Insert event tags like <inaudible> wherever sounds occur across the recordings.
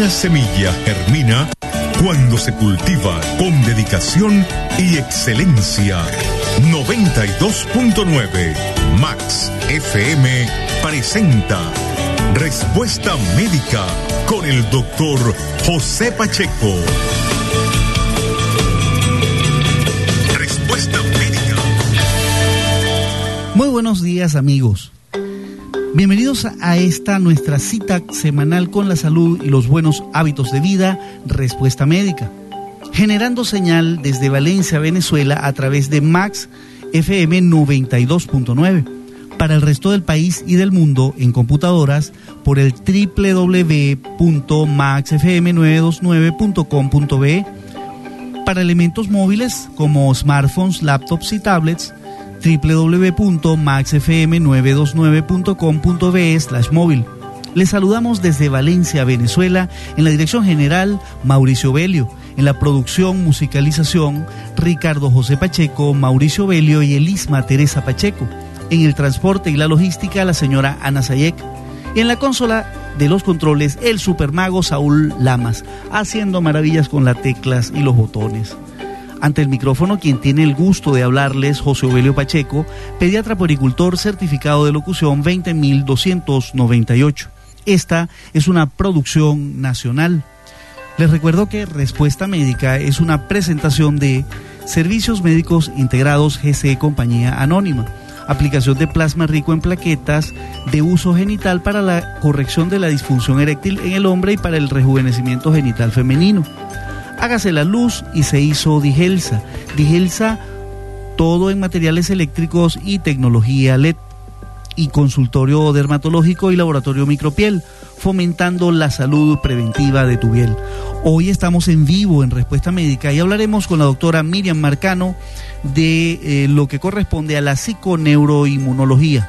Una semilla germina cuando se cultiva con dedicación y excelencia. 92.9 Max FM presenta Respuesta Médica con el doctor José Pacheco. Respuesta Médica. Muy buenos días amigos. Bienvenidos a esta nuestra cita semanal con la salud y los buenos hábitos de vida, Respuesta Médica, generando señal desde Valencia, Venezuela, a través de Max FM 92.9. Para el resto del país y del mundo en computadoras por el www.maxfm929.com.be. Para elementos móviles como smartphones, laptops y tablets www.maxfm929.com.be slash móvil. Les saludamos desde Valencia, Venezuela, en la dirección general Mauricio Belio, en la producción, musicalización Ricardo José Pacheco, Mauricio Belio y Elisma Teresa Pacheco, en el transporte y la logística la señora Ana Sayek, y en la consola de los controles el supermago Saúl Lamas, haciendo maravillas con las teclas y los botones. Ante el micrófono, quien tiene el gusto de hablarles, José Ovelio Pacheco, pediatra poricultor certificado de locución 20298. Esta es una producción nacional. Les recuerdo que Respuesta Médica es una presentación de Servicios Médicos Integrados GC Compañía Anónima, aplicación de plasma rico en plaquetas de uso genital para la corrección de la disfunción eréctil en el hombre y para el rejuvenecimiento genital femenino hágase la luz y se hizo Digelsa. Digelsa, todo en materiales eléctricos y tecnología LED y consultorio dermatológico y laboratorio micropiel, fomentando la salud preventiva de tu piel. Hoy estamos en vivo en Respuesta Médica y hablaremos con la doctora Miriam Marcano de eh, lo que corresponde a la psiconeuroinmunología.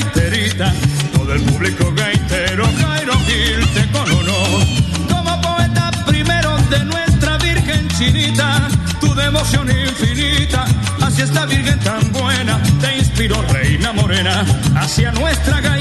Todo el público gaitero, Jairo Gil, te coronó. Como poeta primero de nuestra Virgen Chinita, tu devoción infinita hacia esta Virgen tan buena, te inspiró Reina Morena, hacia nuestra gaiterita.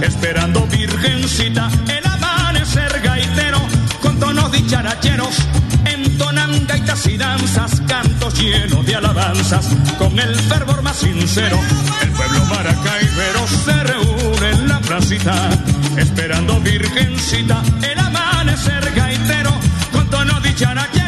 Esperando virgencita el amanecer gaitero, con tonos dicharacheros, entonan gaitas y danzas, cantos llenos de alabanzas, con el fervor más sincero. El pueblo maracaibero se reúne en la placita, esperando virgencita el amanecer gaitero, con tonos dicharacheros,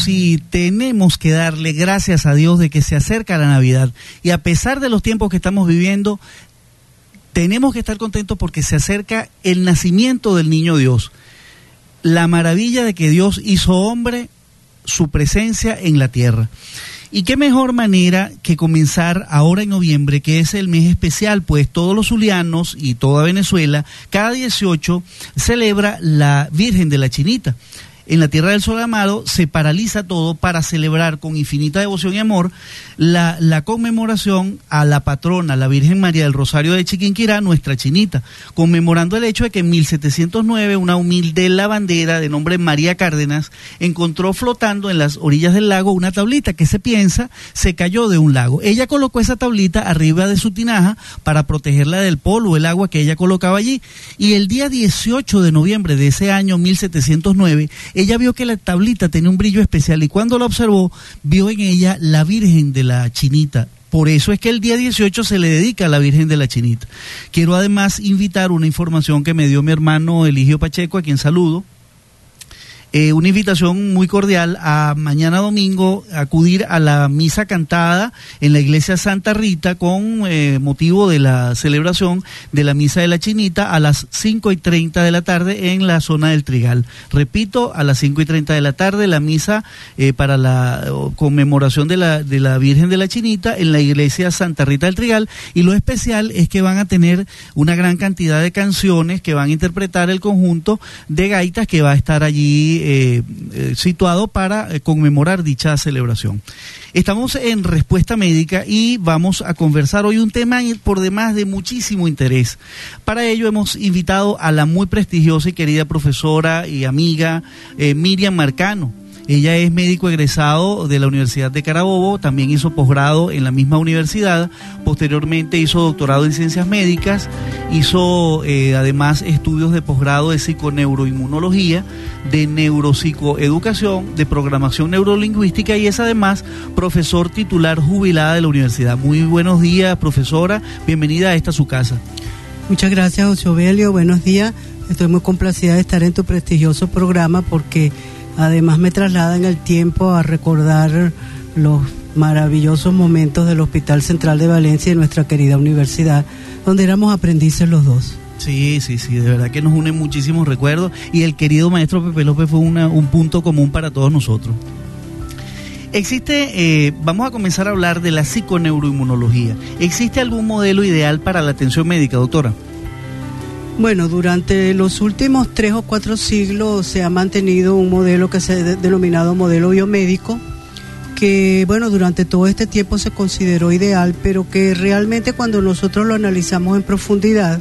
Hermanos, y tenemos que darle gracias a Dios de que se acerca la Navidad. Y a pesar de los tiempos que estamos viviendo, tenemos que estar contentos porque se acerca el nacimiento del niño Dios. La maravilla de que Dios hizo hombre, su presencia en la tierra. Y qué mejor manera que comenzar ahora en noviembre, que es el mes especial, pues todos los zulianos y toda Venezuela, cada 18 celebra la Virgen de la Chinita en la Tierra del Sol Amado se paraliza todo para celebrar con infinita devoción y amor la, la conmemoración a la patrona, la Virgen María del Rosario de Chiquinquirá, nuestra chinita, conmemorando el hecho de que en 1709 una humilde lavandera de nombre María Cárdenas encontró flotando en las orillas del lago una tablita que se piensa se cayó de un lago. Ella colocó esa tablita arriba de su tinaja para protegerla del polvo, el agua que ella colocaba allí. Y el día 18 de noviembre de ese año 1709, ella vio que la tablita tenía un brillo especial y cuando la observó, vio en ella la Virgen de la Chinita. Por eso es que el día 18 se le dedica a la Virgen de la Chinita. Quiero además invitar una información que me dio mi hermano Eligio Pacheco, a quien saludo, eh, una invitación muy cordial a mañana domingo acudir a la misa cantada en la iglesia Santa Rita con eh, motivo de la celebración de la misa de la Chinita a las 5 y 30 de la tarde en la zona del Trigal. Repito, a las 5 y 30 de la tarde la misa eh, para la conmemoración de la, de la Virgen de la Chinita en la iglesia Santa Rita del Trigal y lo especial es que van a tener una gran cantidad de canciones que van a interpretar el conjunto de gaitas que va a estar allí eh, eh, situado para eh, conmemorar dicha celebración. Estamos en respuesta médica y vamos a conversar hoy un tema por demás de muchísimo interés. Para ello hemos invitado a la muy prestigiosa y querida profesora y amiga Miriam Marcano. Ella es médico egresado de la Universidad de Carabobo, también hizo posgrado en la misma universidad, posteriormente hizo doctorado en ciencias médicas, hizo eh, además estudios de posgrado de psiconeuroinmunología, de neuropsicoeducación, de programación neurolingüística y es además profesor titular jubilada de la universidad. Muy buenos días, profesora, bienvenida a esta su casa. Muchas gracias, José Obelio, buenos días. Estoy muy complacida de estar en tu prestigioso programa porque Además me traslada en el tiempo a recordar los maravillosos momentos del Hospital Central de Valencia y nuestra querida universidad, donde éramos aprendices los dos. Sí, sí, sí, de verdad que nos unen muchísimos recuerdos y el querido maestro Pepe López fue un punto común para todos nosotros. Existe, eh, vamos a comenzar a hablar de la psiconeuroinmunología. ¿Existe algún modelo ideal para la atención médica, doctora? Bueno, durante los últimos tres o cuatro siglos se ha mantenido un modelo que se ha denominado modelo biomédico, que bueno, durante todo este tiempo se consideró ideal, pero que realmente cuando nosotros lo analizamos en profundidad,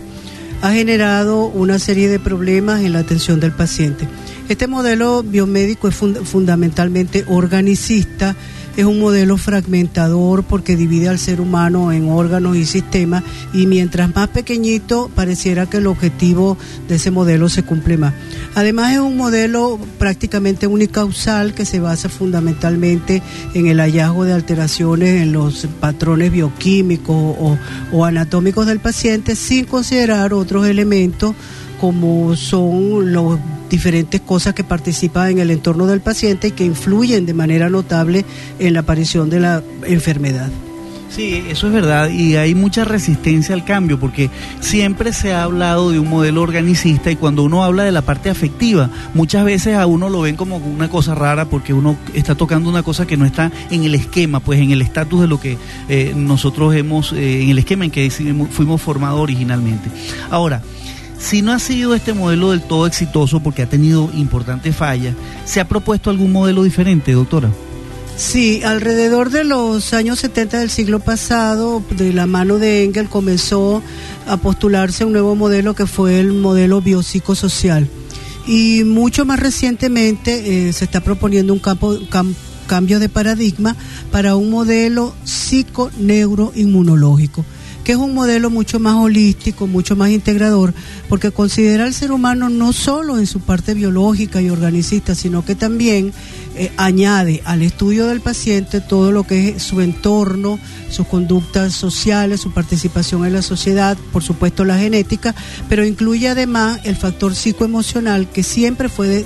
ha generado una serie de problemas en la atención del paciente. Este modelo biomédico es fundamentalmente organicista, es un modelo fragmentador porque divide al ser humano en órganos y sistemas y mientras más pequeñito pareciera que el objetivo de ese modelo se cumple más. Además es un modelo prácticamente unicausal que se basa fundamentalmente en el hallazgo de alteraciones en los patrones bioquímicos o, o anatómicos del paciente sin considerar otros elementos como son las diferentes cosas que participan en el entorno del paciente y que influyen de manera notable en la aparición de la enfermedad. Sí, eso es verdad y hay mucha resistencia al cambio porque siempre se ha hablado de un modelo organicista y cuando uno habla de la parte afectiva, muchas veces a uno lo ven como una cosa rara porque uno está tocando una cosa que no está en el esquema, pues en el estatus de lo que eh, nosotros hemos, eh, en el esquema en que fuimos formados originalmente. Ahora, si no ha sido este modelo del todo exitoso porque ha tenido importantes fallas, ¿se ha propuesto algún modelo diferente, doctora? Sí, alrededor de los años 70 del siglo pasado, de la mano de Engel, comenzó a postularse un nuevo modelo que fue el modelo biopsicosocial. Y mucho más recientemente eh, se está proponiendo un cambio de paradigma para un modelo psiconeuroinmunológico que es un modelo mucho más holístico, mucho más integrador, porque considera al ser humano no solo en su parte biológica y organicista, sino que también eh, añade al estudio del paciente todo lo que es su entorno, sus conductas sociales, su participación en la sociedad, por supuesto la genética, pero incluye además el factor psicoemocional que siempre fue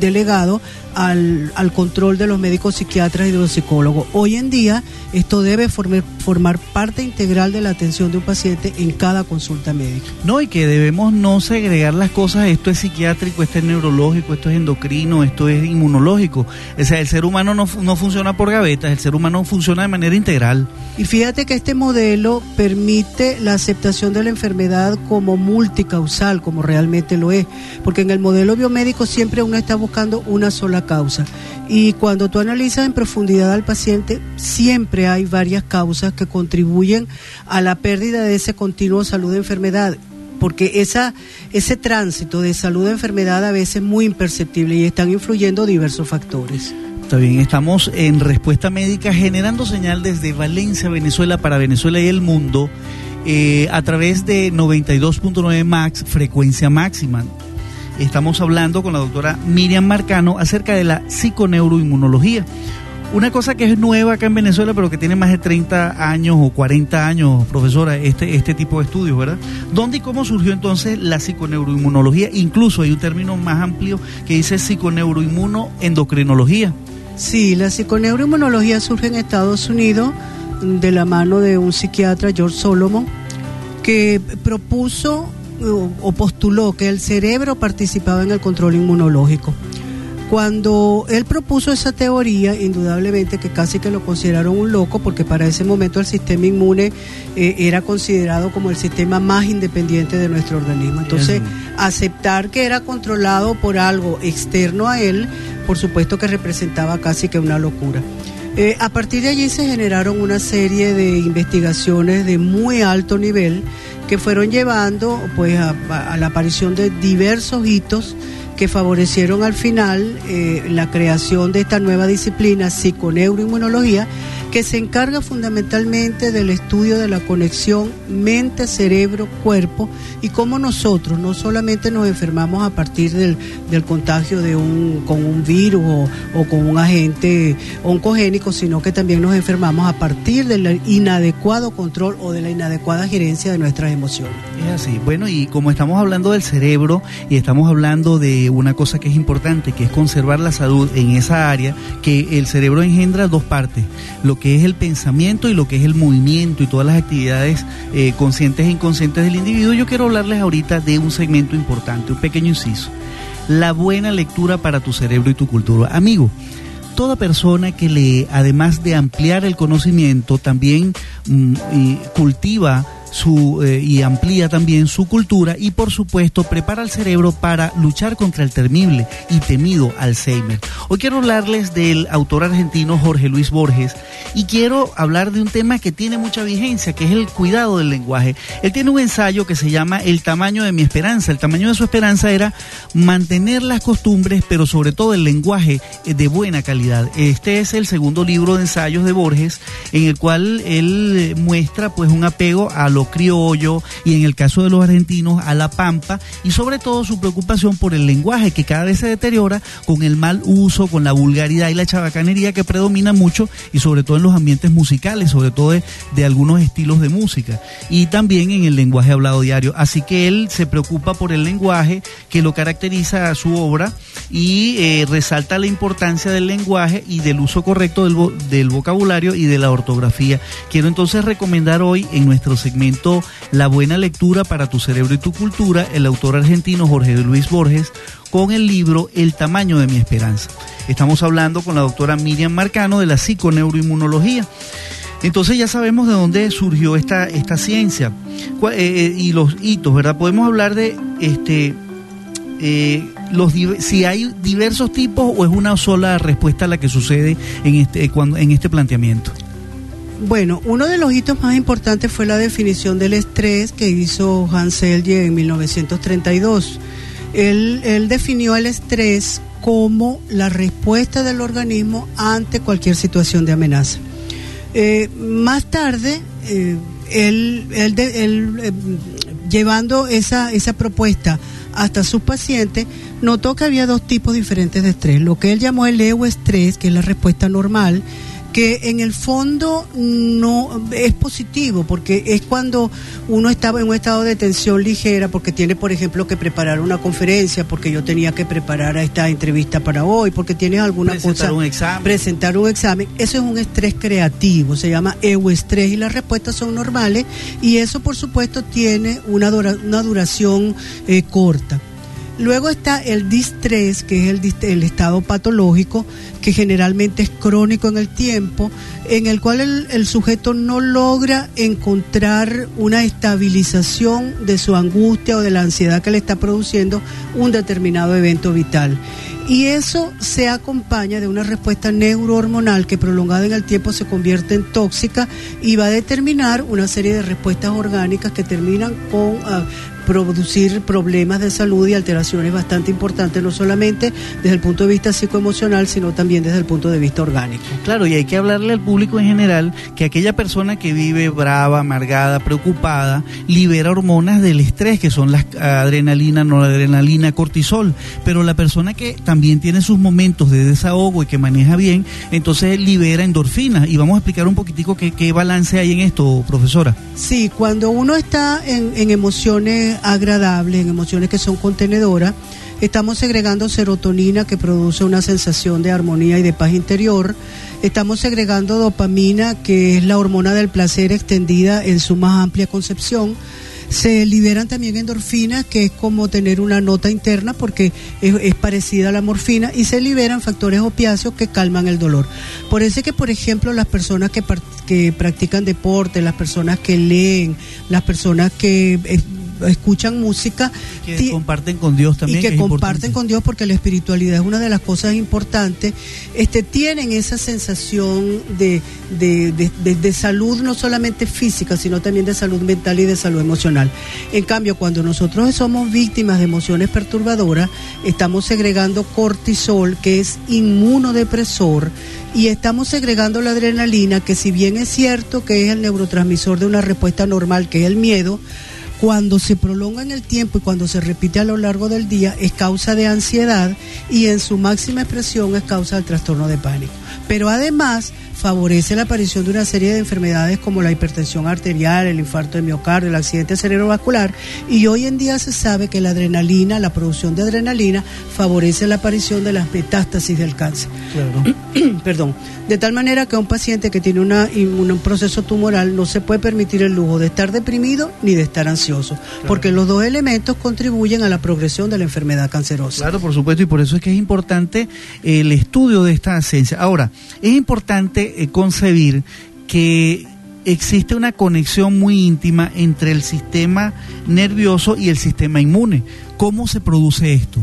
delegado al, al, control de los médicos psiquiatras y de los psicólogos. Hoy en día esto debe formar, formar parte integral de la atención de un paciente en cada consulta médica. No, y que debemos no segregar las cosas, esto es psiquiátrico, esto es neurológico, esto es endocrino, esto es inmunológico. O sea, el ser humano no, no funciona por gavetas, el ser humano funciona de manera integral. Y fíjate que este modelo permite la aceptación de la enfermedad como multicausal, como realmente lo es, porque en el modelo biomédico siempre uno está buscando una sola causa. Y cuando tú analizas en profundidad al paciente, siempre hay varias causas que contribuyen a la pérdida de ese continuo salud-enfermedad porque esa, ese tránsito de salud-enfermedad a veces es muy imperceptible y están influyendo diversos factores. Está bien, estamos en Respuesta Médica generando señal desde Valencia, Venezuela, para Venezuela y el mundo eh, a través de 92.9 Max, frecuencia máxima. Estamos hablando con la doctora Miriam Marcano acerca de la psiconeuroinmunología. Una cosa que es nueva acá en Venezuela, pero que tiene más de 30 años o 40 años, profesora, este, este tipo de estudios, ¿verdad? ¿Dónde y cómo surgió entonces la psiconeuroinmunología? Incluso hay un término más amplio que dice psiconeuroinmunoendocrinología. Sí, la psiconeuroinmunología surge en Estados Unidos de la mano de un psiquiatra, George Solomon, que propuso o postuló que el cerebro participaba en el control inmunológico. Cuando él propuso esa teoría, indudablemente que casi que lo consideraron un loco, porque para ese momento el sistema inmune eh, era considerado como el sistema más independiente de nuestro organismo. Entonces, aceptar que era controlado por algo externo a él, por supuesto que representaba casi que una locura. Eh, a partir de allí se generaron una serie de investigaciones de muy alto nivel que fueron llevando pues a, la aparición de diversos hitos que favorecieron al final eh, la creación de esta nueva disciplina, psiconeuroinmunología, que se encarga fundamentalmente del estudio de la conexión mente, cerebro, cuerpo y cómo nosotros no solamente nos enfermamos a partir del, del contagio de un, con un virus o, con un agente oncogénico, sino que también nos enfermamos a partir del inadecuado control o de la inadecuada gerencia de nuestras emociones. Es así. Bueno, y como estamos hablando del cerebro y estamos hablando de una cosa que es importante, que es conservar la salud en esa área, que el cerebro engendra dos partes, que es el pensamiento y lo que es el movimiento y todas las actividades eh, conscientes e inconscientes del individuo, yo quiero hablarles ahorita de un segmento importante, un pequeño inciso. La buena lectura para tu cerebro y tu cultura. Amigo, toda persona que lee, además de ampliar el conocimiento, también mm, cultiva su, eh, y amplía también su cultura y por supuesto prepara el cerebro para luchar contra el temible y temido Alzheimer. Hoy quiero hablarles del autor argentino Jorge Luis Borges y quiero hablar de un tema que tiene mucha vigencia, que es el cuidado del lenguaje. Él tiene un ensayo que se llama El tamaño de mi esperanza. El tamaño de su esperanza era mantener las costumbres, pero sobre todo el lenguaje eh, de buena calidad. Este es el segundo libro de ensayos de Borges en el cual él eh, muestra pues un apego a lo criollo y en el caso de los argentinos a la pampa y sobre todo su preocupación por el lenguaje que cada vez se deteriora con el mal uso, con la vulgaridad y la chabacanería que predomina mucho y sobre todo en los ambientes musicales, sobre todo de, de algunos estilos de música y también en el lenguaje hablado diario. Así que él se preocupa por el lenguaje que lo caracteriza a su obra y eh, resalta la importancia del lenguaje y del uso correcto del, del vocabulario y de la ortografía. Quiero entonces recomendar hoy en nuestro segmento La buena lectura para tu cerebro y tu cultura, el autor argentino Jorge Luis Borges, con el libro El tamaño de mi esperanza. Estamos hablando con la doctora Miriam Marcano de la psiconeuroinmunología. Entonces ya sabemos de dónde surgió esta, esta ciencia eh, y los hitos, ¿verdad? Podemos hablar de este eh, los si hay diversos tipos o es una sola respuesta a la que sucede en este cuando en este planteamiento. Bueno, uno de los hitos más importantes fue la definición del estrés que hizo Hans Selye en 1932. Él, definió el estrés como la respuesta del organismo ante cualquier situación de amenaza. Eh, más tarde, eh, él, eh, llevando esa, propuesta hasta sus pacientes, notó que había dos tipos diferentes de estrés. Lo que él llamó el euestrés, que es la respuesta normal, que en el fondo no es positivo, porque es cuando uno estaba en un estado de tensión ligera, porque tiene, por ejemplo, que preparar una conferencia, porque yo tenía que preparar esta entrevista para hoy, porque tienes alguna Presentar cosa. un examen. Presentar un examen. Eso es un estrés creativo, se llama euestrés y las respuestas son normales y eso, por supuesto, tiene una, dura- una duración eh, corta. Luego está el distrés, que es el, estado patológico, que generalmente es crónico en el tiempo, en el cual el, el sujeto no logra encontrar una estabilización de su angustia o de la ansiedad que le está produciendo un determinado evento vital. Y eso se acompaña de una respuesta neurohormonal que prolongada en el tiempo se convierte en tóxica y va a determinar una serie de respuestas orgánicas que terminan con ah, producir problemas de salud y alteraciones bastante importantes, no solamente desde el punto de vista psicoemocional, sino también desde el punto de vista orgánico. Claro, y hay que hablarle al público en general que aquella persona que vive brava, amargada, preocupada, libera hormonas del estrés, que son las adrenalina, noradrenalina, cortisol. Pero la persona que también tiene sus momentos de desahogo y que maneja bien, entonces libera endorfinas. Y vamos a explicar un poquitico qué, qué balance hay en esto, profesora. Sí, cuando uno está en, en emociones agradables, en emociones que son contenedoras, estamos segregando serotonina que produce una sensación de armonía y de paz interior. Estamos segregando dopamina, que es la hormona del placer extendida en su más amplia concepción. Se liberan también endorfinas, que es como tener una nota interna porque es, parecida a la morfina, y se liberan factores opiáceos que calman el dolor. Por eso es que, por ejemplo, las personas que, que practican deporte, las personas que leen, las personas que eh, escuchan música, Que ti- comparten con Dios también. y que comparten con Dios porque la espiritualidad es una de las cosas importantes, este, tienen esa sensación de- de- de salud no solamente física, sino también de salud mental y de salud emocional. En cambio, cuando nosotros somos víctimas de emociones perturbadoras, estamos segregando cortisol, que es inmunodepresor, y estamos segregando la adrenalina, que si bien es cierto que es el neurotransmisor de una respuesta normal, que es el miedo, cuando se prolonga en el tiempo y cuando se repite a lo largo del día es causa de ansiedad y en su máxima expresión es causa del trastorno de pánico. Pero además favorece la aparición de una serie de enfermedades como la hipertensión arterial, el infarto de miocardio, el accidente cerebrovascular y hoy en día se sabe que la adrenalina, la producción de adrenalina favorece la aparición de las metástasis del cáncer. Claro. <clears throat> Perdón. De tal manera que a un paciente que tiene una, un, proceso tumoral no se puede permitir el lujo de estar deprimido ni de estar ansioso, porque los dos elementos contribuyen a la progresión de la enfermedad cancerosa. Claro, por supuesto, y por eso es que es importante el estudio de esta ciencia. Ahora, es importante eh, concebir que existe una conexión muy íntima entre el sistema nervioso y el sistema inmune. ¿Cómo se produce esto?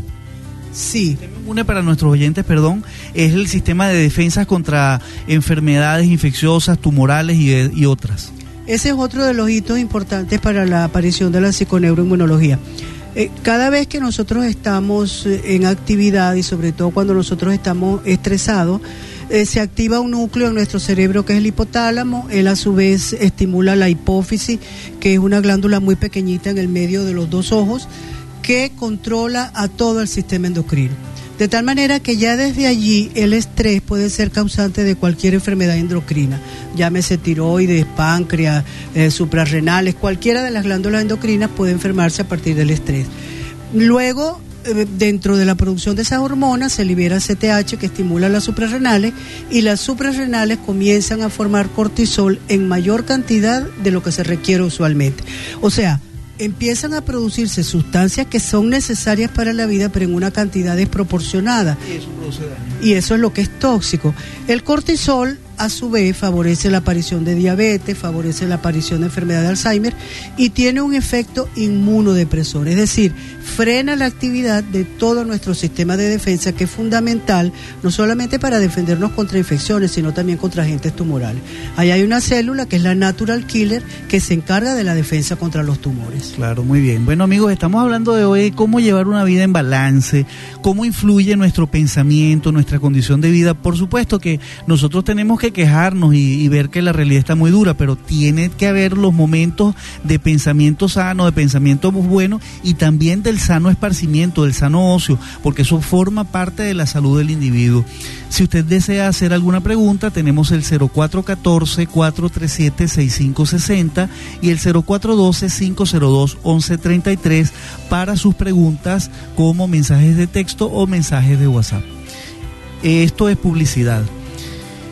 Sí. El sistema inmune para nuestros oyentes, perdón, es el sistema de defensas contra enfermedades infecciosas, tumorales y, y otras. Ese es otro de los hitos importantes para la aparición de la psiconeuroinmunología. Eh, cada vez que nosotros estamos eh, en actividad y sobre todo cuando nosotros estamos estresados, eh, se activa un núcleo en nuestro cerebro que es el hipotálamo, él a su vez estimula la hipófisis, que es una glándula muy pequeñita en el medio de los dos ojos, que controla a todo el sistema endocrino. De tal manera que ya desde allí el estrés puede ser causante de cualquier enfermedad endocrina, llámese tiroides, páncreas, eh, suprarrenales, cualquiera de las glándulas endocrinas puede enfermarse a partir del estrés. Luego, dentro de la producción de esas hormonas se libera CTH que estimula las suprarrenales y las suprarrenales comienzan a formar cortisol en mayor cantidad de lo que se requiere usualmente. O sea, empiezan a producirse sustancias que son necesarias para la vida, pero en una cantidad desproporcionada. Y eso produce daño. Y eso es lo que es tóxico. El cortisol, a su vez, favorece la aparición de diabetes, favorece la aparición de enfermedad de Alzheimer y tiene un efecto inmunodepresor, es decir, frena la actividad de todo nuestro sistema de defensa, que es fundamental no solamente para defendernos contra infecciones, sino también contra agentes tumorales. Ahí hay una célula que es la natural killer que se encarga de la defensa contra los tumores. Claro, muy bien. Bueno amigos, estamos hablando de hoy cómo llevar una vida en balance, cómo influye nuestro pensamiento, nuestra condición de vida. Por supuesto que nosotros tenemos que que quejarnos y, ver que la realidad está muy dura, pero tiene que haber los momentos de pensamiento sano, de pensamiento bueno y también del sano esparcimiento, del sano ocio, porque eso forma parte de la salud del individuo. Si usted desea hacer alguna pregunta, tenemos el 0414-437-6560 y el 0412-502-1133 para sus preguntas como mensajes de texto o mensajes de WhatsApp. Esto es publicidad.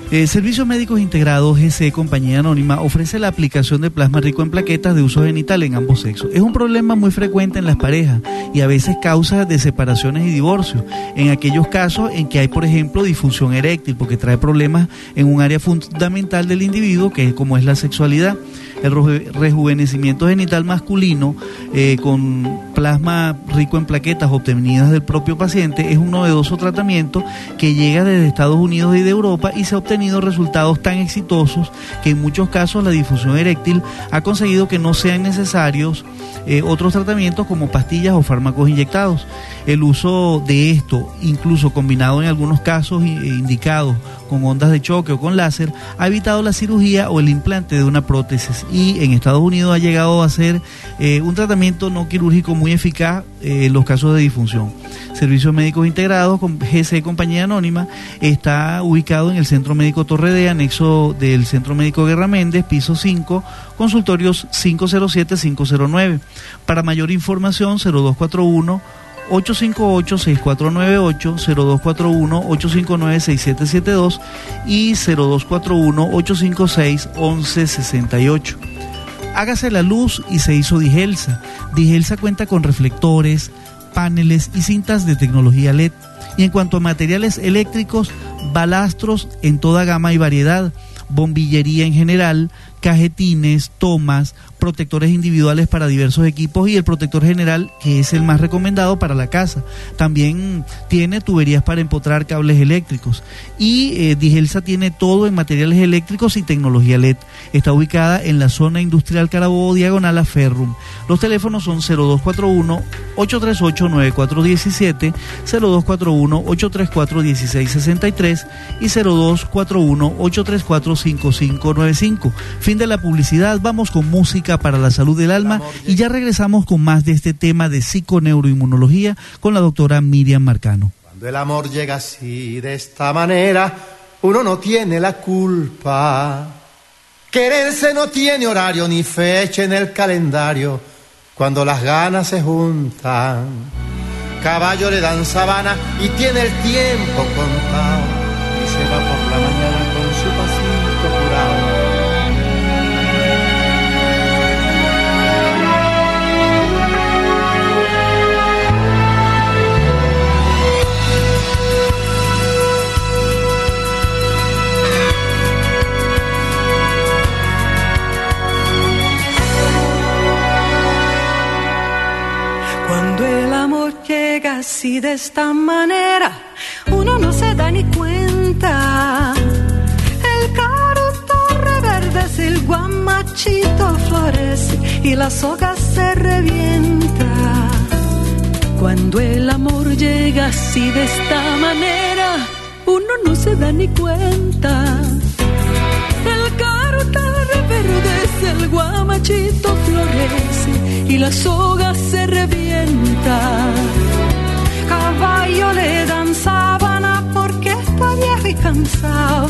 Eh, Servicios Médicos Integrados GC Compañía Anónima ofrece la aplicación de plasma rico en plaquetas de uso genital en ambos sexos. Es un problema muy frecuente en las parejas y a veces causa de separaciones y divorcios. En aquellos casos en que hay, por ejemplo, disfunción eréctil, porque trae problemas en un área fundamental del individuo, que es como es la sexualidad el rejuvenecimiento genital masculino eh, con plasma rico en plaquetas obtenidas del propio paciente es un novedoso tratamiento que llega desde Estados Unidos y de Europa y se ha obtenido resultados tan exitosos que en muchos casos la difusión eréctil ha conseguido que no sean necesarios eh, otros tratamientos como pastillas o fármacos inyectados. El uso de esto, incluso combinado en algunos casos eh, indicados con ondas de choque o con láser, ha evitado la cirugía o el implante de una prótesis y en Estados Unidos ha llegado a ser eh, un tratamiento no quirúrgico muy eficaz en los casos de disfunción. Servicios Médicos Integrados con GC Compañía Anónima está ubicado en el Centro Médico Torre de anexo del Centro Médico Guerra Méndez, piso 5, consultorios 507-509. Para mayor información, 0241 858-6498, 0241-859-6772 y 0241-856-1168. Hágase la luz y se hizo Digelsa. Digelsa cuenta con reflectores, paneles y cintas de tecnología LED. Y en cuanto a materiales eléctricos, balastros en toda gama y variedad, bombillería en general, cajetines, tomas, protectores individuales para diversos equipos y el protector general que es el más recomendado para la casa. También tiene tuberías para empotrar cables eléctricos y eh, Digelsa tiene todo en materiales eléctricos y tecnología LED. Está ubicada en la zona industrial Carabobo diagonal a Ferrum. Los teléfonos son 0241 838 9417, 0241 834 1663 y 0241 834 5595. Fin de la publicidad, vamos con música para la salud del alma y ya regresamos con más de este tema de psiconeuroinmunología con la doctora Miriam Marcano. Cuando el amor llega así, de esta manera, uno no tiene la culpa. Quererse no tiene horario ni fecha en el calendario cuando las ganas se juntan. Caballo le dan sabana y tiene el tiempo contado llega así de esta manera, uno no se da ni cuenta. El caroto reverdece, el guamachito florece y la soga se revienta. Cuando el amor llega así de esta manera, uno no se da ni cuenta. El caroto reverdece, el guamachito florece y la soga se revienta caballo le dan sábana porque está viejo y cansado.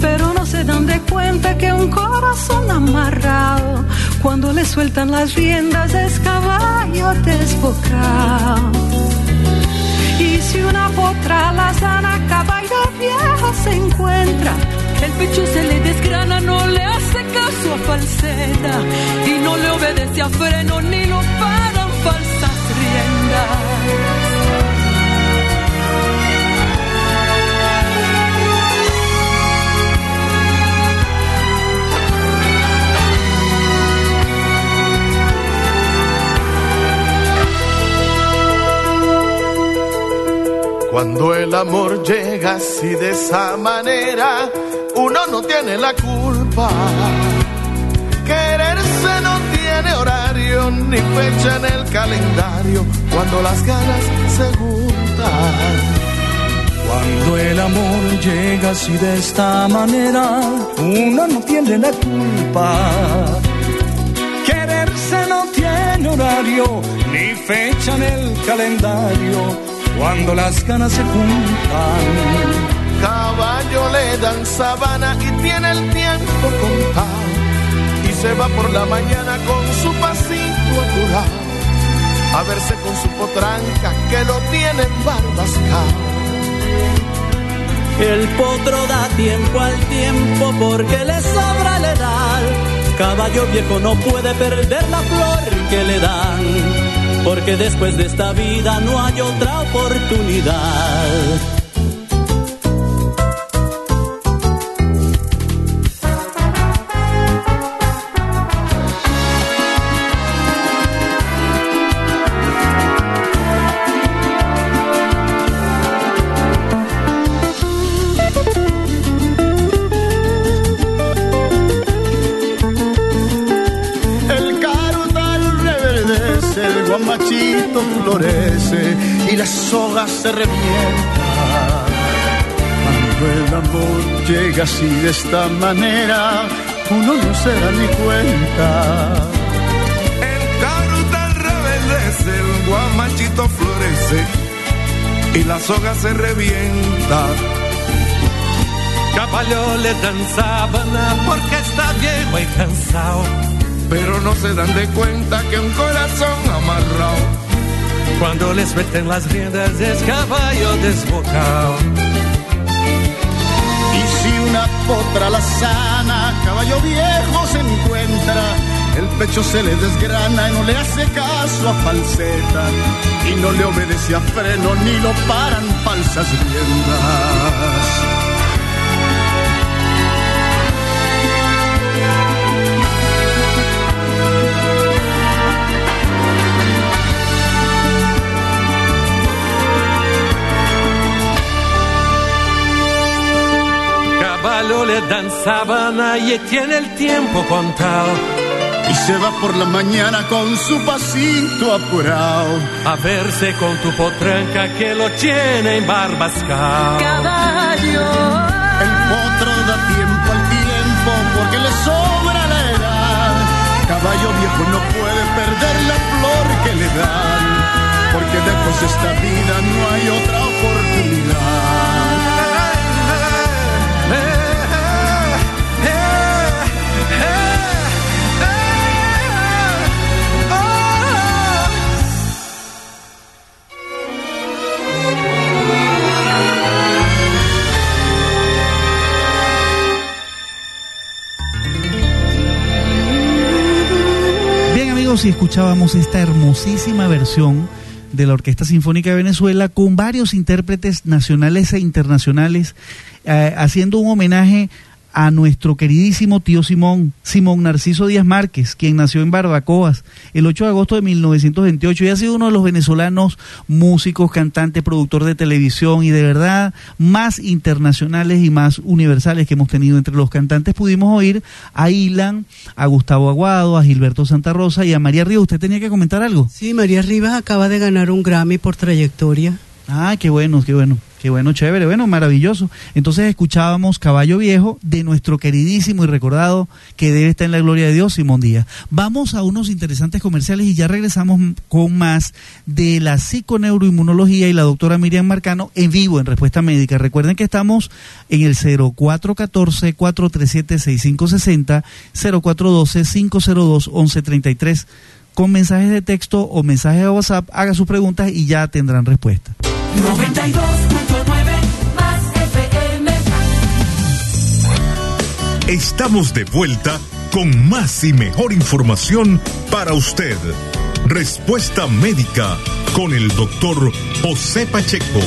Pero no se dan de cuenta que un corazón amarrado, cuando le sueltan las riendas, es caballo desbocado. Y si una potra la sana, caballo viejo se encuentra. El pecho se le desgrana, no le hace caso a falseta y no le obedece a freno ni lo paran falsas riendas. Cuando el amor llega así de esa manera, uno no tiene la culpa. Quererse no tiene horario ni fecha en el calendario cuando las ganas se juntan. Cuando el amor llega así de esta manera, uno no tiene la culpa. Quererse no tiene horario ni fecha en el calendario. Cuando las ganas se juntan, Caballo le dan sabana y tiene el tiempo contado. Y se va por la mañana con su pasito apurado. A verse con su potranca que lo tiene embarbascado. El potro da tiempo al tiempo porque le sobra la edad. Caballo viejo no puede perder la flor que le dan, porque después de esta vida no hay otra oportunidad. La soga se revienta. Cuando el amor llega así de esta manera, uno no se da ni cuenta. El carutal reverdece, el guamachito florece y la soga se revienta. Caballo le dan sábana porque está viejo y cansado. Pero no se dan de cuenta que un corazón amarrado. Cuando le suelten las riendas es caballo desbocado. Y si una potra la sana, caballo viejo se encuentra, el pecho se le desgrana y no le hace caso a falseta, y no le obedece a freno ni lo paran falsas riendas. Caballo le dan sábana y tiene el tiempo contado. Y se va por la mañana con su pasito apurado. A verse con tu potranca que lo tiene embarbascado. Caballo. El potro da tiempo al tiempo porque le sobra la edad. Caballo viejo no puede perder la flor que le dan. Porque después de esta vida no hay otra oportunidad. Y escuchábamos esta hermosísima versión de la Orquesta Sinfónica de Venezuela con varios intérpretes nacionales e internacionales eh, haciendo un homenaje a nuestro queridísimo tío Simón, Simón Narciso Díaz Márquez, quien nació en Barbacoas el 8 de agosto de 1928 y ha sido uno de los venezolanos músicos, cantantes, productor de televisión y de verdad más internacionales y más universales que hemos tenido entre los cantantes. Pudimos oír a Ilan, a Gustavo Aguado, a Gilberto Santa Rosa y a María Río. ¿Usted tenía que comentar algo? Sí, María Rivas acaba de ganar un Grammy por trayectoria. Ah, qué bueno, qué bueno, qué bueno, chévere, bueno, maravilloso. Entonces escuchábamos Caballo Viejo de nuestro queridísimo y recordado que debe estar en la gloria de Dios, Simón Díaz. Vamos a unos interesantes comerciales y ya regresamos con más de la psiconeuroinmunología y la doctora Miriam Marcano en vivo en Respuesta Médica. Recuerden que estamos en el 0414-437-6560, 0412-502-1133 con mensajes de texto o mensajes de WhatsApp, haga sus preguntas y ya tendrán respuesta. 92.9 Estamos de vuelta con más y mejor información para usted. Respuesta médica con el doctor José Pacheco.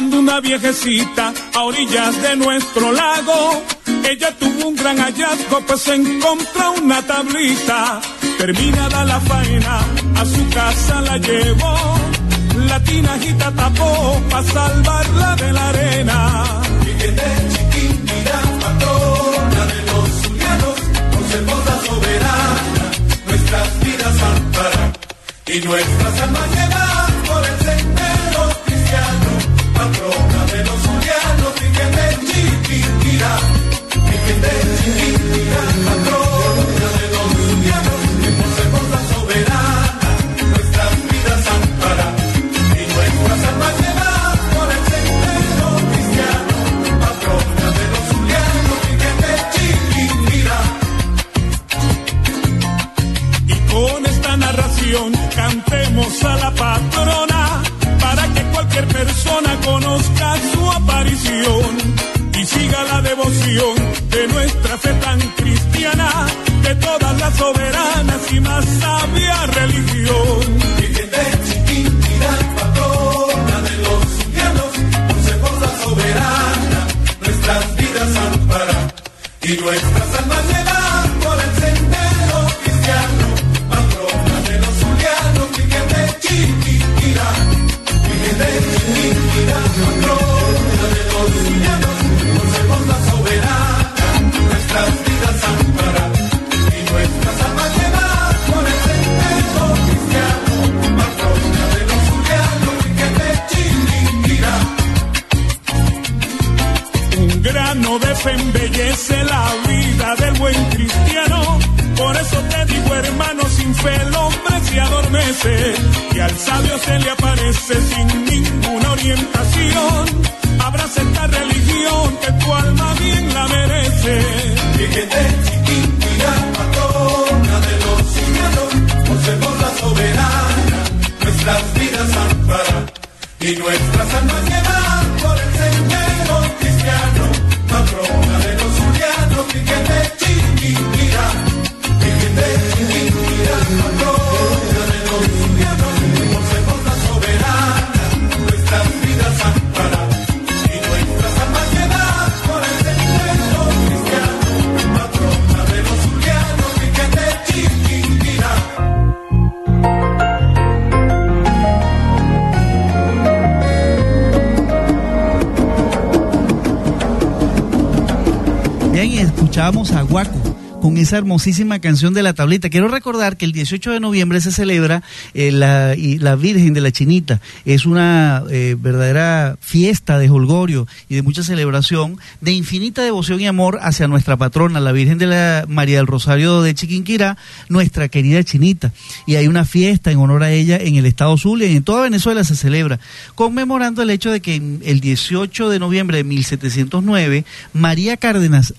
Una viejecita a orillas de nuestro lago, ella tuvo un gran hallazgo, pues encontró una tablita Terminada la faena, a su casa la llevó. La tinajita tapó para salvarla de la arena. De Chiquinquirá, patrona de los zulianos, conservó la soberana, nuestras vidas ampara y nuestras almas llevan por el sendero Chiquinquirá, Virgen de Chiquinquirá, patrona de los zulianos, que conservó la soberana, nuestras vidas ampara y nuestras almas llevan por el sendero cristiano, patrona de los zulianos, Virgen de. Y con esta narración cantemos a la patrona para que cualquier persona conozca su aparición de nuestra fe tan cristiana, de todas las soberanas y más sabia religión. Patrona de los zulianos, conservó la soberana, nuestras vidas ampara y nuestras embellece la vida del buen cristiano. Por eso te digo, hermano, sin fe el hombre se adormece. Y al sabio se le aparece sin ninguna orientación. Abraza esta religión que tu alma bien la merece. De Chiquinquirá, patrona de los zulianos, conservó la soberana, nuestras vidas ampara y nuestras almas zulianos, escuchábamos a Guaco con esa hermosísima canción de la tablita. Quiero recordar que el 18 de noviembre se celebra eh, la, y la Virgen de la Chinita. Es una eh, verdadera fiesta de holgorio y de mucha celebración, de infinita devoción y amor hacia nuestra patrona, la Virgen de la María del Rosario de Chiquinquirá, nuestra querida Chinita. Y hay una fiesta en honor a ella en el estado Zulia y en toda Venezuela se celebra, conmemorando el hecho de que el 18 de noviembre de 1709, María Cárdenas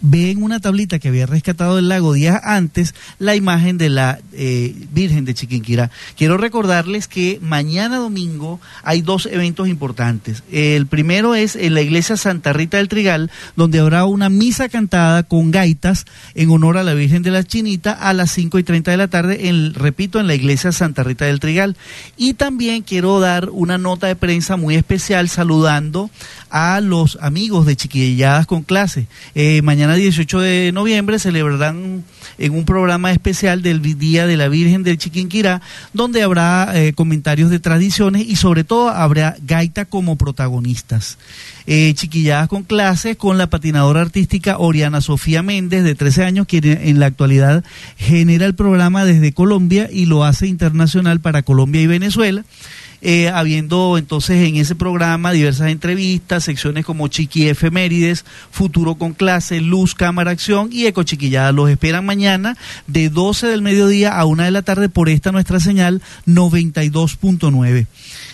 ve en una tablita que había rescatado del lago días antes la imagen de la eh, Virgen de Chiquinquirá. Quiero recordarles que mañana domingo hay dos eventos importantes. El primero es en la iglesia Santa Rita del Trigal, donde habrá una misa cantada con gaitas en honor a la Virgen de la Chinita a las 5 y 30 de la tarde, en, repito, en la iglesia Santa Rita del Trigal. Y también quiero dar una nota de prensa muy especial saludando a los amigos de Chiquilladas con clase. Eh, mañana 18 de noviembre celebrarán en un programa especial del Día de la Virgen del Chiquinquirá, donde habrá eh, comentarios de tradiciones y sobre todo habrá gaita como protagonistas. Eh, chiquilladas con clases con la patinadora artística Oriana Sofía Méndez, de 13 años, quien en la actualidad genera el programa desde Colombia y lo hace internacional para Colombia y Venezuela. Eh, habiendo entonces en ese programa diversas entrevistas, secciones como Chiqui Efemérides, Futuro con clase, Luz, Cámara, Acción y Eco Chiquillada. Los esperan mañana de 12 del mediodía a 1 de la tarde por esta nuestra señal 92.9.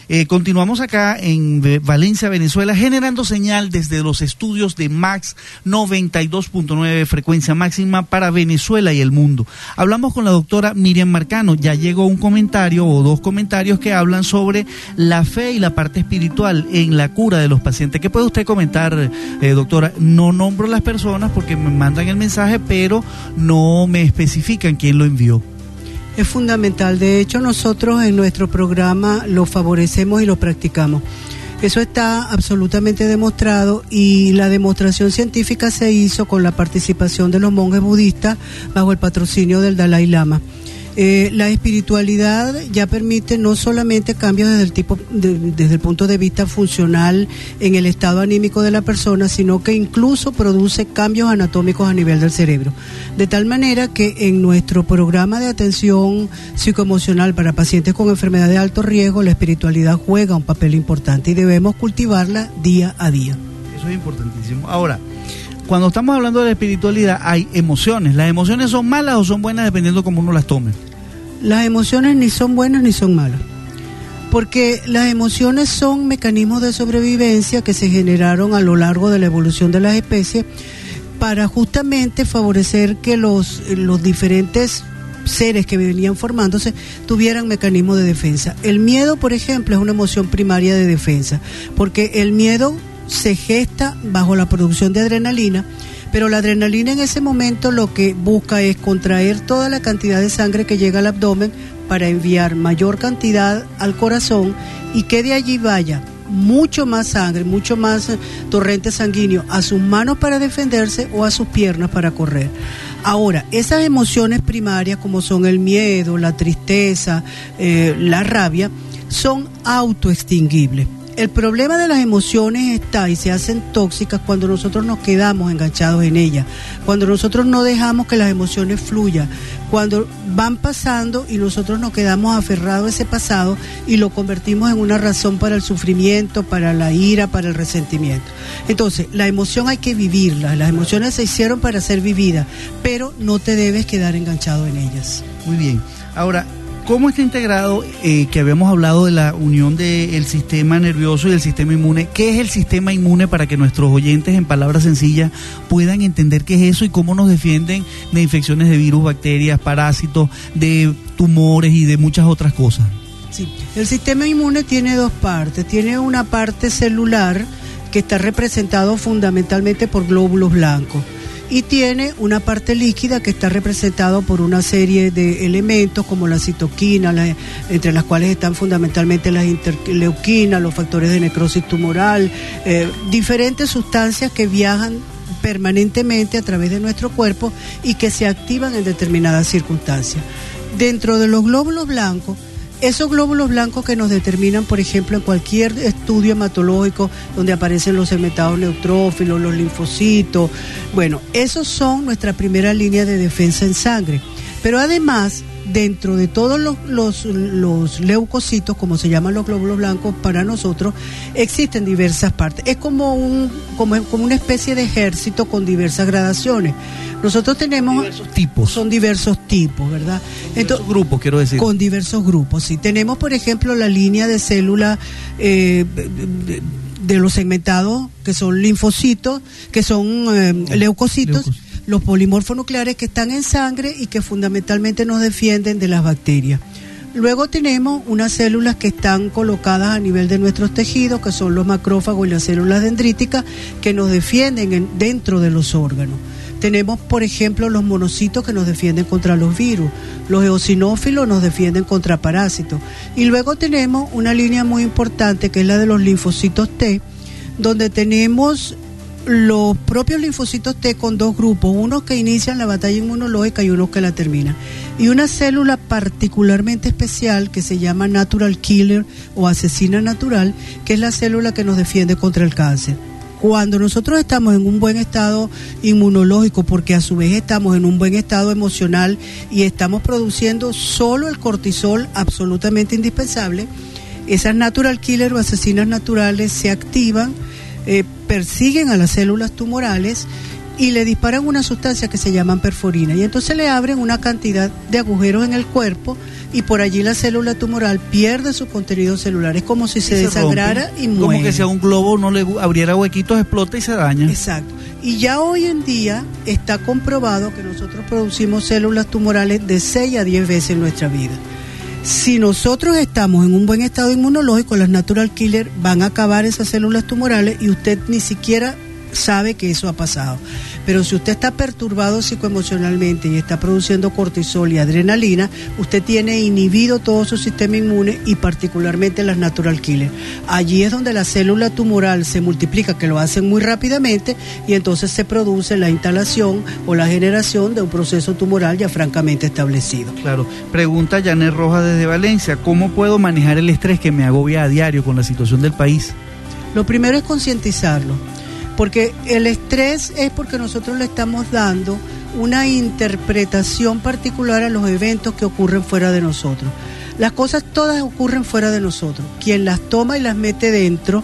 Eh, continuamos acá en Valencia, Venezuela, generando señal desde los estudios de Max 92.9 frecuencia máxima para Venezuela y el mundo. Hablamos con la doctora Miriam Marcano. Ya llegó un comentario o dos comentarios que hablan sobre la fe y la parte espiritual en la cura de los pacientes. ¿Qué puede usted comentar, eh, doctora? No nombro las personas porque me mandan el mensaje, pero no me especifican quién lo envió. Es fundamental. De hecho, nosotros en nuestro programa lo favorecemos y lo practicamos. Eso está absolutamente demostrado y la demostración científica se hizo con la participación de los monjes budistas bajo el patrocinio del Dalai Lama. Eh, la espiritualidad ya permite no solamente cambios desde el tipo, de- desde el punto de vista funcional en el estado anímico de la persona, sino que incluso produce cambios anatómicos a nivel del cerebro. De tal manera que en nuestro programa de atención psicoemocional para pacientes con enfermedad de alto riesgo, la espiritualidad juega un papel importante y debemos cultivarla día a día. Eso es importantísimo. Ahora, cuando estamos hablando de la espiritualidad, hay emociones. ¿Las emociones son malas o son buenas dependiendo de cómo uno las tome? Las emociones ni son buenas ni son malas. Porque las emociones son mecanismos de sobrevivencia que se generaron a lo largo de la evolución de las especies para justamente favorecer que los, los diferentes seres que venían formándose tuvieran mecanismos de defensa. El miedo, por ejemplo, es una emoción primaria de defensa, porque el miedo se gesta bajo la producción de adrenalina, pero la adrenalina en ese momento lo que busca es contraer toda la cantidad de sangre que llega al abdomen para enviar mayor cantidad al corazón y que de allí vaya mucho más sangre, mucho más eh, torrente sanguíneo a sus manos para defenderse o a sus piernas para correr. Ahora, esas emociones primarias como son el miedo, la tristeza, eh, la rabia, son autoextinguibles. El problema de las emociones está y se hacen tóxicas cuando nosotros nos quedamos enganchados en ellas, cuando nosotros no dejamos que las emociones fluyan, cuando van pasando y nosotros nos quedamos aferrados a ese pasado y lo convertimos en una razón para el sufrimiento, para la ira, para el resentimiento. Entonces, la emoción hay que vivirla, las emociones se hicieron para ser vividas, pero no te debes quedar enganchado en ellas. Muy bien. Ahora, ¿cómo está integrado, eh, que habíamos hablado de la unión del sistema nervioso y el sistema inmune? ¿Qué es el sistema inmune para que nuestros oyentes, en palabras sencillas, puedan entender qué es eso y cómo nos defienden de infecciones de virus, bacterias, parásitos, de tumores y de muchas otras cosas? Sí, el sistema inmune tiene dos partes. Tiene una parte celular que está representado fundamentalmente por glóbulos blancos y tiene una parte líquida que está representado por una serie de elementos como la citoquina, entre las cuales están fundamentalmente las interleuquinas, los factores de necrosis tumoral, eh, diferentes sustancias que viajan permanentemente a través de nuestro cuerpo y que se activan en determinadas circunstancias. Dentro de los glóbulos blancos, esos glóbulos blancos que nos determinan, por ejemplo, en cualquier estudio hematológico donde aparecen los segmentados neutrófilos, los linfocitos, bueno, esos son nuestra primera línea de defensa en sangre. Pero además, dentro de todos los, los, los leucocitos, como se llaman los glóbulos blancos para nosotros, existen diversas partes. Es como, un, como, como una especie de ejército con diversas gradaciones. Nosotros tenemos... Diversos tipos. Son diversos tipos, ¿verdad? Diversos grupos, quiero decir. Con diversos grupos, sí. Tenemos, por ejemplo, la línea de células eh, de, de los segmentados, que son linfocitos, que son eh, leucocitos, Leucocitos. Los polimorfos nucleares que están en sangre y que fundamentalmente nos defienden de las bacterias. Luego tenemos unas células que están colocadas a nivel de nuestros tejidos, que son los macrófagos y las células dendríticas, que nos defienden en- dentro de los órganos. Tenemos, por ejemplo, los monocitos que nos defienden contra los virus, los eosinófilos nos defienden contra parásitos. Y luego tenemos una línea muy importante que es la de los linfocitos T, donde tenemos los propios linfocitos T con dos grupos, unos que inician la batalla inmunológica y unos que la terminan. Y una célula particularmente especial que se llama natural killer o asesina natural, que es la célula que nos defiende contra el cáncer. Cuando nosotros estamos en un buen estado inmunológico, porque a su vez estamos en un buen estado emocional y estamos produciendo solo el cortisol absolutamente indispensable, esas natural killer o asesinas naturales se activan, eh, persiguen a las células tumorales y le disparan una sustancia que se llaman perforina y entonces le abren una cantidad de agujeros en el cuerpo y por allí la célula tumoral pierde su contenido celular. Es como si se, rompe. y muere. Como que si a un globo no le abriera huequitos, explota y se daña. Exacto. Y ya hoy en día está comprobado que nosotros producimos células tumorales de 6 a 10 veces en nuestra vida. Si nosotros estamos en un buen estado inmunológico, las natural killer van a acabar esas células tumorales y usted ni siquiera sabe que eso ha pasado. Pero si usted está perturbado psicoemocionalmente y está produciendo cortisol y adrenalina, usted tiene inhibido todo su sistema inmune y particularmente las natural killers. Allí es donde la célula tumoral se multiplica, que lo hacen muy rápidamente, y entonces se produce la instalación o la generación de un proceso tumoral ya francamente establecido. Claro. Pregunta Janet Rojas desde Valencia, ¿cómo puedo manejar el estrés que me agobia a diario con la situación del país? Lo primero es concientizarlo, porque el estrés es porque nosotros le estamos dando una interpretación particular a los eventos que ocurren fuera de nosotros. Las cosas todas ocurren fuera de nosotros. Quien las toma y las mete dentro,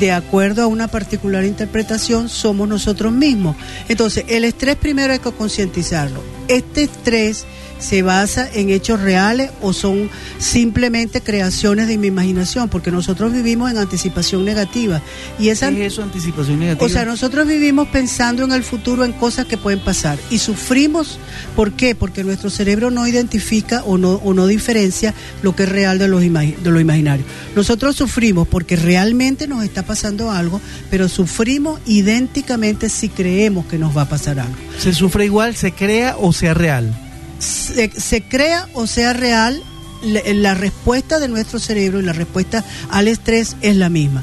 de acuerdo a una particular interpretación, somos nosotros mismos. Entonces, el estrés primero hay que concientizarlo. Este estrés se basa en hechos reales o son simplemente creaciones de mi imaginación, porque nosotros vivimos en anticipación negativa. Y esa, ¿Qué es eso, anticipación negativa? o sea, nosotros vivimos pensando en el futuro, en cosas que pueden pasar. Y sufrimos, ¿por qué? Porque nuestro cerebro no identifica o no, o no diferencia lo que es real de, los de lo imaginario. Nosotros sufrimos porque realmente nos está pasando algo, pero sufrimos idénticamente si creemos que nos va a pasar algo. ¿Se sufre igual, se crea o sea real? se, crea o sea real, la, la respuesta de nuestro cerebro y la respuesta al estrés es la misma.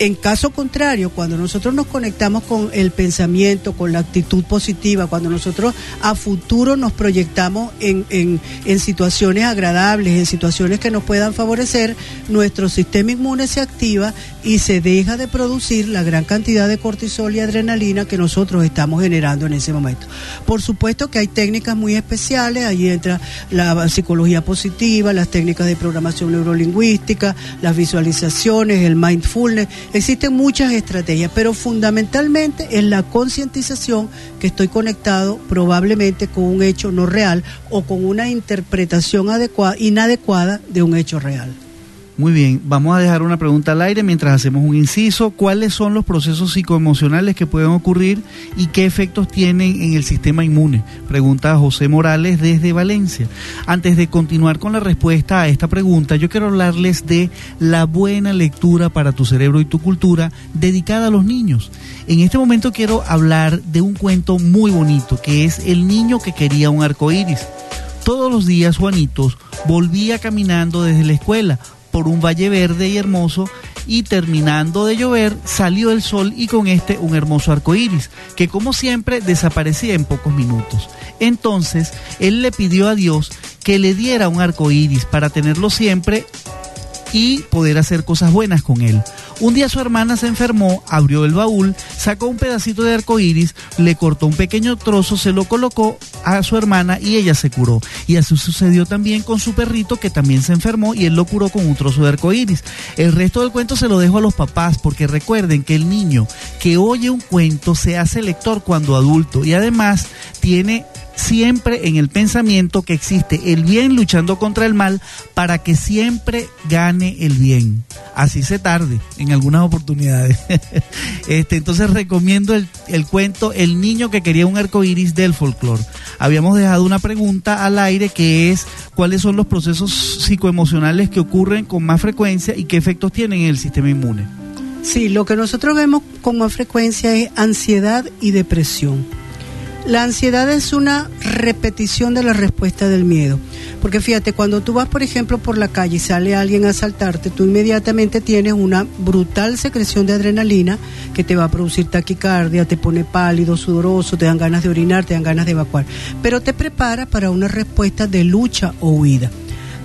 En caso contrario, cuando nosotros nos conectamos con el pensamiento, con la actitud positiva, cuando nosotros a futuro nos proyectamos en, en- situaciones agradables, en situaciones que nos puedan favorecer, nuestro sistema inmune se activa y se deja de producir la gran cantidad de cortisol y adrenalina que nosotros estamos generando en ese momento. Por supuesto que hay técnicas muy especiales, ahí entra la psicología positiva, las técnicas de programación neurolingüística, las visualizaciones, el mindfulness, existen muchas estrategias, pero fundamentalmente es la concientización que estoy conectado probablemente con un hecho no real o con una interpretación adecuada, inadecuada de un hecho real. Muy bien, vamos a dejar una pregunta al aire mientras hacemos un inciso. ¿Cuáles son los procesos psicoemocionales que pueden ocurrir y qué efectos tienen en el sistema inmune? Pregunta José Morales desde Valencia. Antes de continuar con la respuesta a esta pregunta, yo quiero hablarles de la buena lectura para tu cerebro y tu cultura dedicada a los niños. En este momento quiero hablar de un cuento muy bonito que es El niño que quería un arco iris. Todos los días Juanitos volvía caminando desde la escuela por un valle verde y hermoso y terminando de llover salió el sol y con este un hermoso arco iris que como siempre desaparecía en pocos minutos. Entonces él le pidió a Dios que le diera un arco iris para tenerlo siempre y poder hacer cosas buenas con él. Un día su hermana se enfermó, abrió el baúl, sacó un pedacito de arco iris, le cortó un pequeño trozo, se lo colocó a su hermana y ella se curó. Y así sucedió también con su perrito que también se enfermó y él lo curó con un trozo de arco iris. El resto del cuento se lo dejo a los papás porque recuerden que el niño que oye un cuento se hace lector cuando adulto y además tiene siempre en el pensamiento que existe el bien luchando contra el mal para que siempre gane el bien. Así se tarde en algunas oportunidades. <laughs> este, entonces recomiendo el, el cuento El niño que quería un arco iris del folclore. Habíamos dejado una pregunta al aire que es cuáles son los procesos psicoemocionales que ocurren con más frecuencia y qué efectos tienen en el sistema inmune. Sí, lo que nosotros vemos con más frecuencia es ansiedad y depresión. La ansiedad es una repetición de la respuesta del miedo. Porque fíjate, cuando tú vas, por ejemplo, por la calle y sale alguien a asaltarte, tú inmediatamente tienes una brutal secreción de adrenalina que te va a producir taquicardia, te pone pálido, sudoroso, te dan ganas de orinar, te dan ganas de evacuar. Pero te prepara para una respuesta de lucha o huida.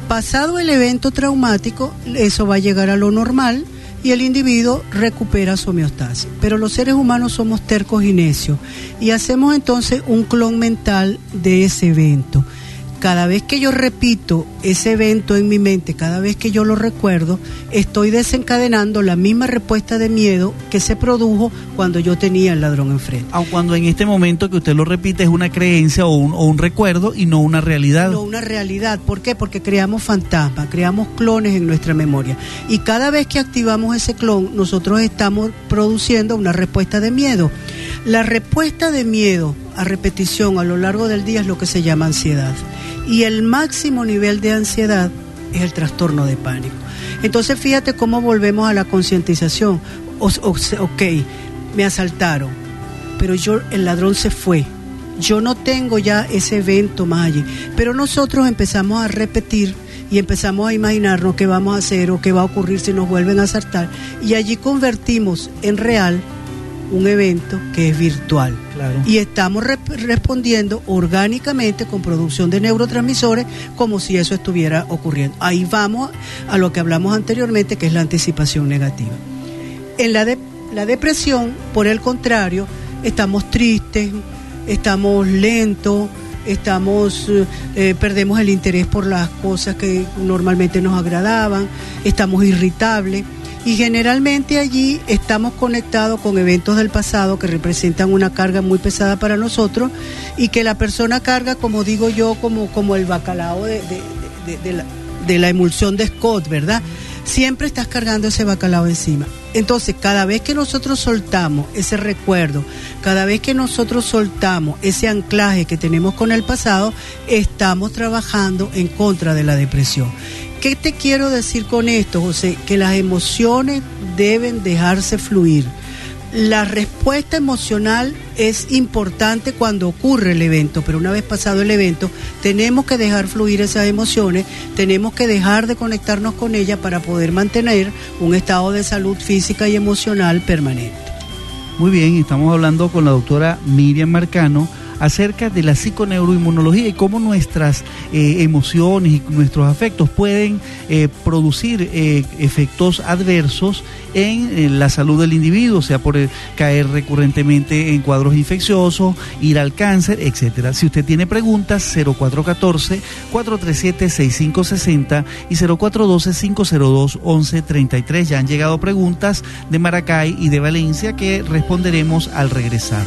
Pasado el evento traumático, eso va a llegar a lo normal y el individuo recupera su homeostasis. Pero los seres humanos somos tercos y necios y hacemos entonces un clon mental de ese evento. Cada vez que yo repito ese evento en mi mente, cada vez que yo lo recuerdo, estoy desencadenando la misma respuesta de miedo que se produjo cuando yo tenía el ladrón enfrente. Aun cuando en este momento que usted lo repite es una creencia o un, o un recuerdo y no una realidad. No una realidad. ¿Por qué? Porque creamos fantasmas, creamos clones en nuestra memoria. Y cada vez que activamos ese clon, nosotros estamos produciendo una respuesta de miedo. La respuesta de miedo a repetición a lo largo del día es lo que se llama ansiedad. Y el máximo nivel de ansiedad es el trastorno de pánico. Entonces fíjate cómo volvemos a la concientización. Ok, me asaltaron. pero yo el ladrón se fue. Yo no tengo ya ese evento más allí. Pero nosotros empezamos a repetir y empezamos a imaginarnos qué vamos a hacer o qué va a ocurrir si nos vuelven a asaltar. Y allí convertimos en real un evento que es virtual. Y estamos respondiendo orgánicamente con producción de neurotransmisores como si eso estuviera ocurriendo. Ahí vamos a lo que hablamos anteriormente, que es la anticipación negativa. En la, de la depresión, por el contrario, estamos tristes, estamos lentos, estamos eh, eh, perdemos el interés por las cosas que normalmente nos agradaban, estamos irritables y generalmente allí estamos conectados con eventos del pasado que representan una carga muy pesada para nosotros y que la persona carga, como digo yo, como, como el bacalao de, de la emulsión de Scott, ¿verdad? Siempre estás cargando ese bacalao encima. Entonces, cada vez que nosotros soltamos ese recuerdo, cada vez que nosotros soltamos ese anclaje que tenemos con el pasado, estamos trabajando en contra de la depresión. ¿Qué te quiero decir con esto, José? Que las emociones deben dejarse fluir. La respuesta emocional es importante cuando ocurre el evento, pero una vez pasado el evento tenemos que dejar fluir esas emociones, tenemos que dejar de conectarnos con ellas para poder mantener un estado de salud física y emocional permanente. Muy bien, estamos hablando con la doctora Miriam Marcano acerca de la psiconeuroinmunología y cómo nuestras eh, emociones y nuestros afectos pueden eh, producir eh, efectos adversos en, la salud del individuo, sea por caer recurrentemente en cuadros infecciosos, ir al cáncer, etcétera. Si usted tiene preguntas, 0414 437 6560 y 0412 502 1133. Ya han llegado preguntas de Maracay y de Valencia que responderemos al regresar.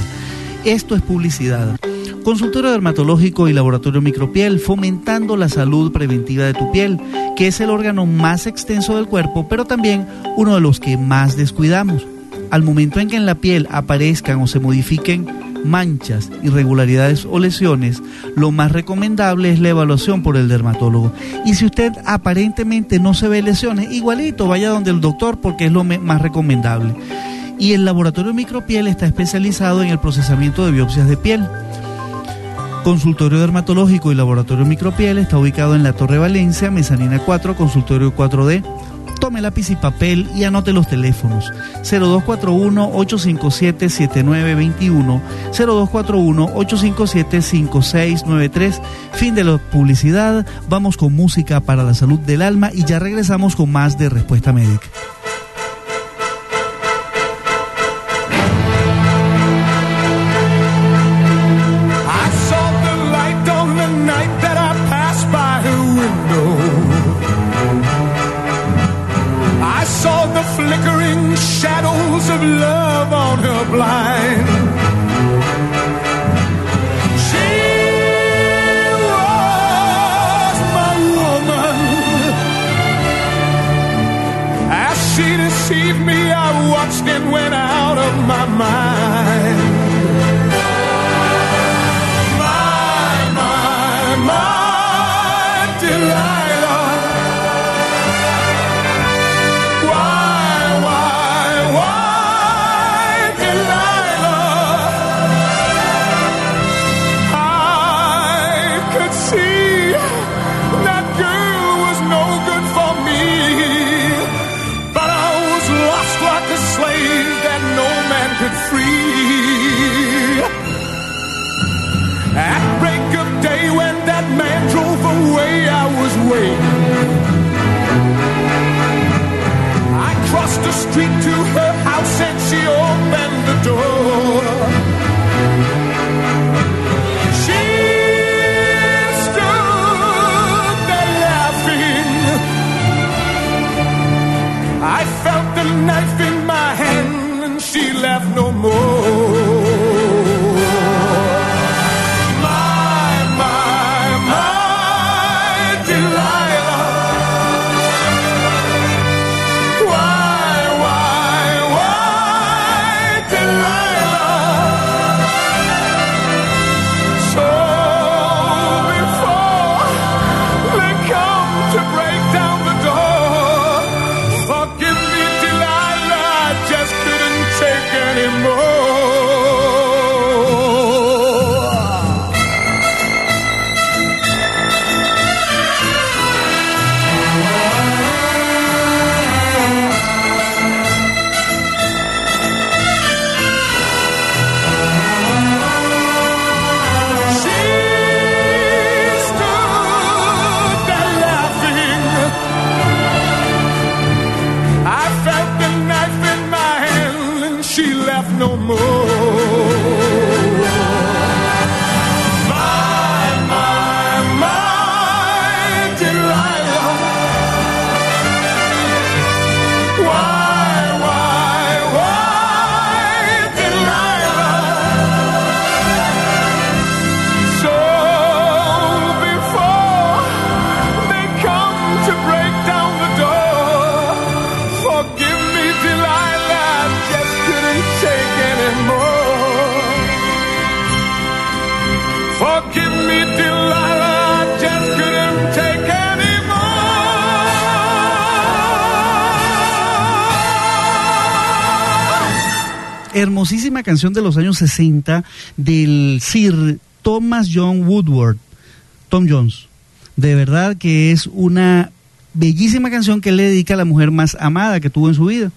Esto es publicidad. Consultorio dermatológico y laboratorio micropiel, fomentando la salud preventiva de tu piel, que es el órgano más extenso del cuerpo, pero también uno de los que más descuidamos. Al momento en que en la piel aparezcan o se modifiquen manchas, irregularidades o lesiones, lo más recomendable es la evaluación por el dermatólogo. Y si usted aparentemente no se ve lesiones, igualito vaya donde el doctor porque es lo más recomendable y el laboratorio Micropiel está especializado en el procesamiento de biopsias de piel. Consultorio Dermatológico y Laboratorio Micropiel está ubicado en la Torre Valencia, Mesanina 4, Consultorio 4D. Tome lápiz y papel y anote los teléfonos 0241-857-7921, 0241-857-5693. Fin de la publicidad, vamos con música para la salud del alma y ya regresamos con más de Respuesta Médica. day when that man drove away, I was waiting. I crossed the street to her house and she opened the door. She stood there laughing. I felt the knife in my hand and she laughed no more. Canción de los años 60 del Sir Thomas John Woodward, Tom Jones. De verdad que es una bellísima canción que él le dedica a la mujer más amada que tuvo en su vida.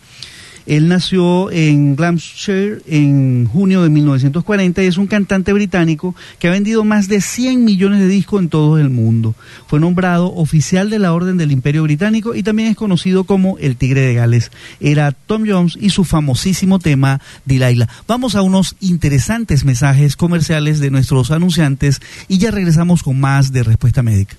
Él nació en Glamshire en junio de 1940 y es un cantante británico que ha vendido más de 100 millones de discos en todo el mundo. Fue nombrado oficial de la Orden del Imperio Británico y también es conocido como el Tigre de Gales. Era Tom Jones y su famosísimo tema Delilah. Vamos a unos interesantes mensajes comerciales de nuestros anunciantes y ya regresamos con más de Respuesta Médica.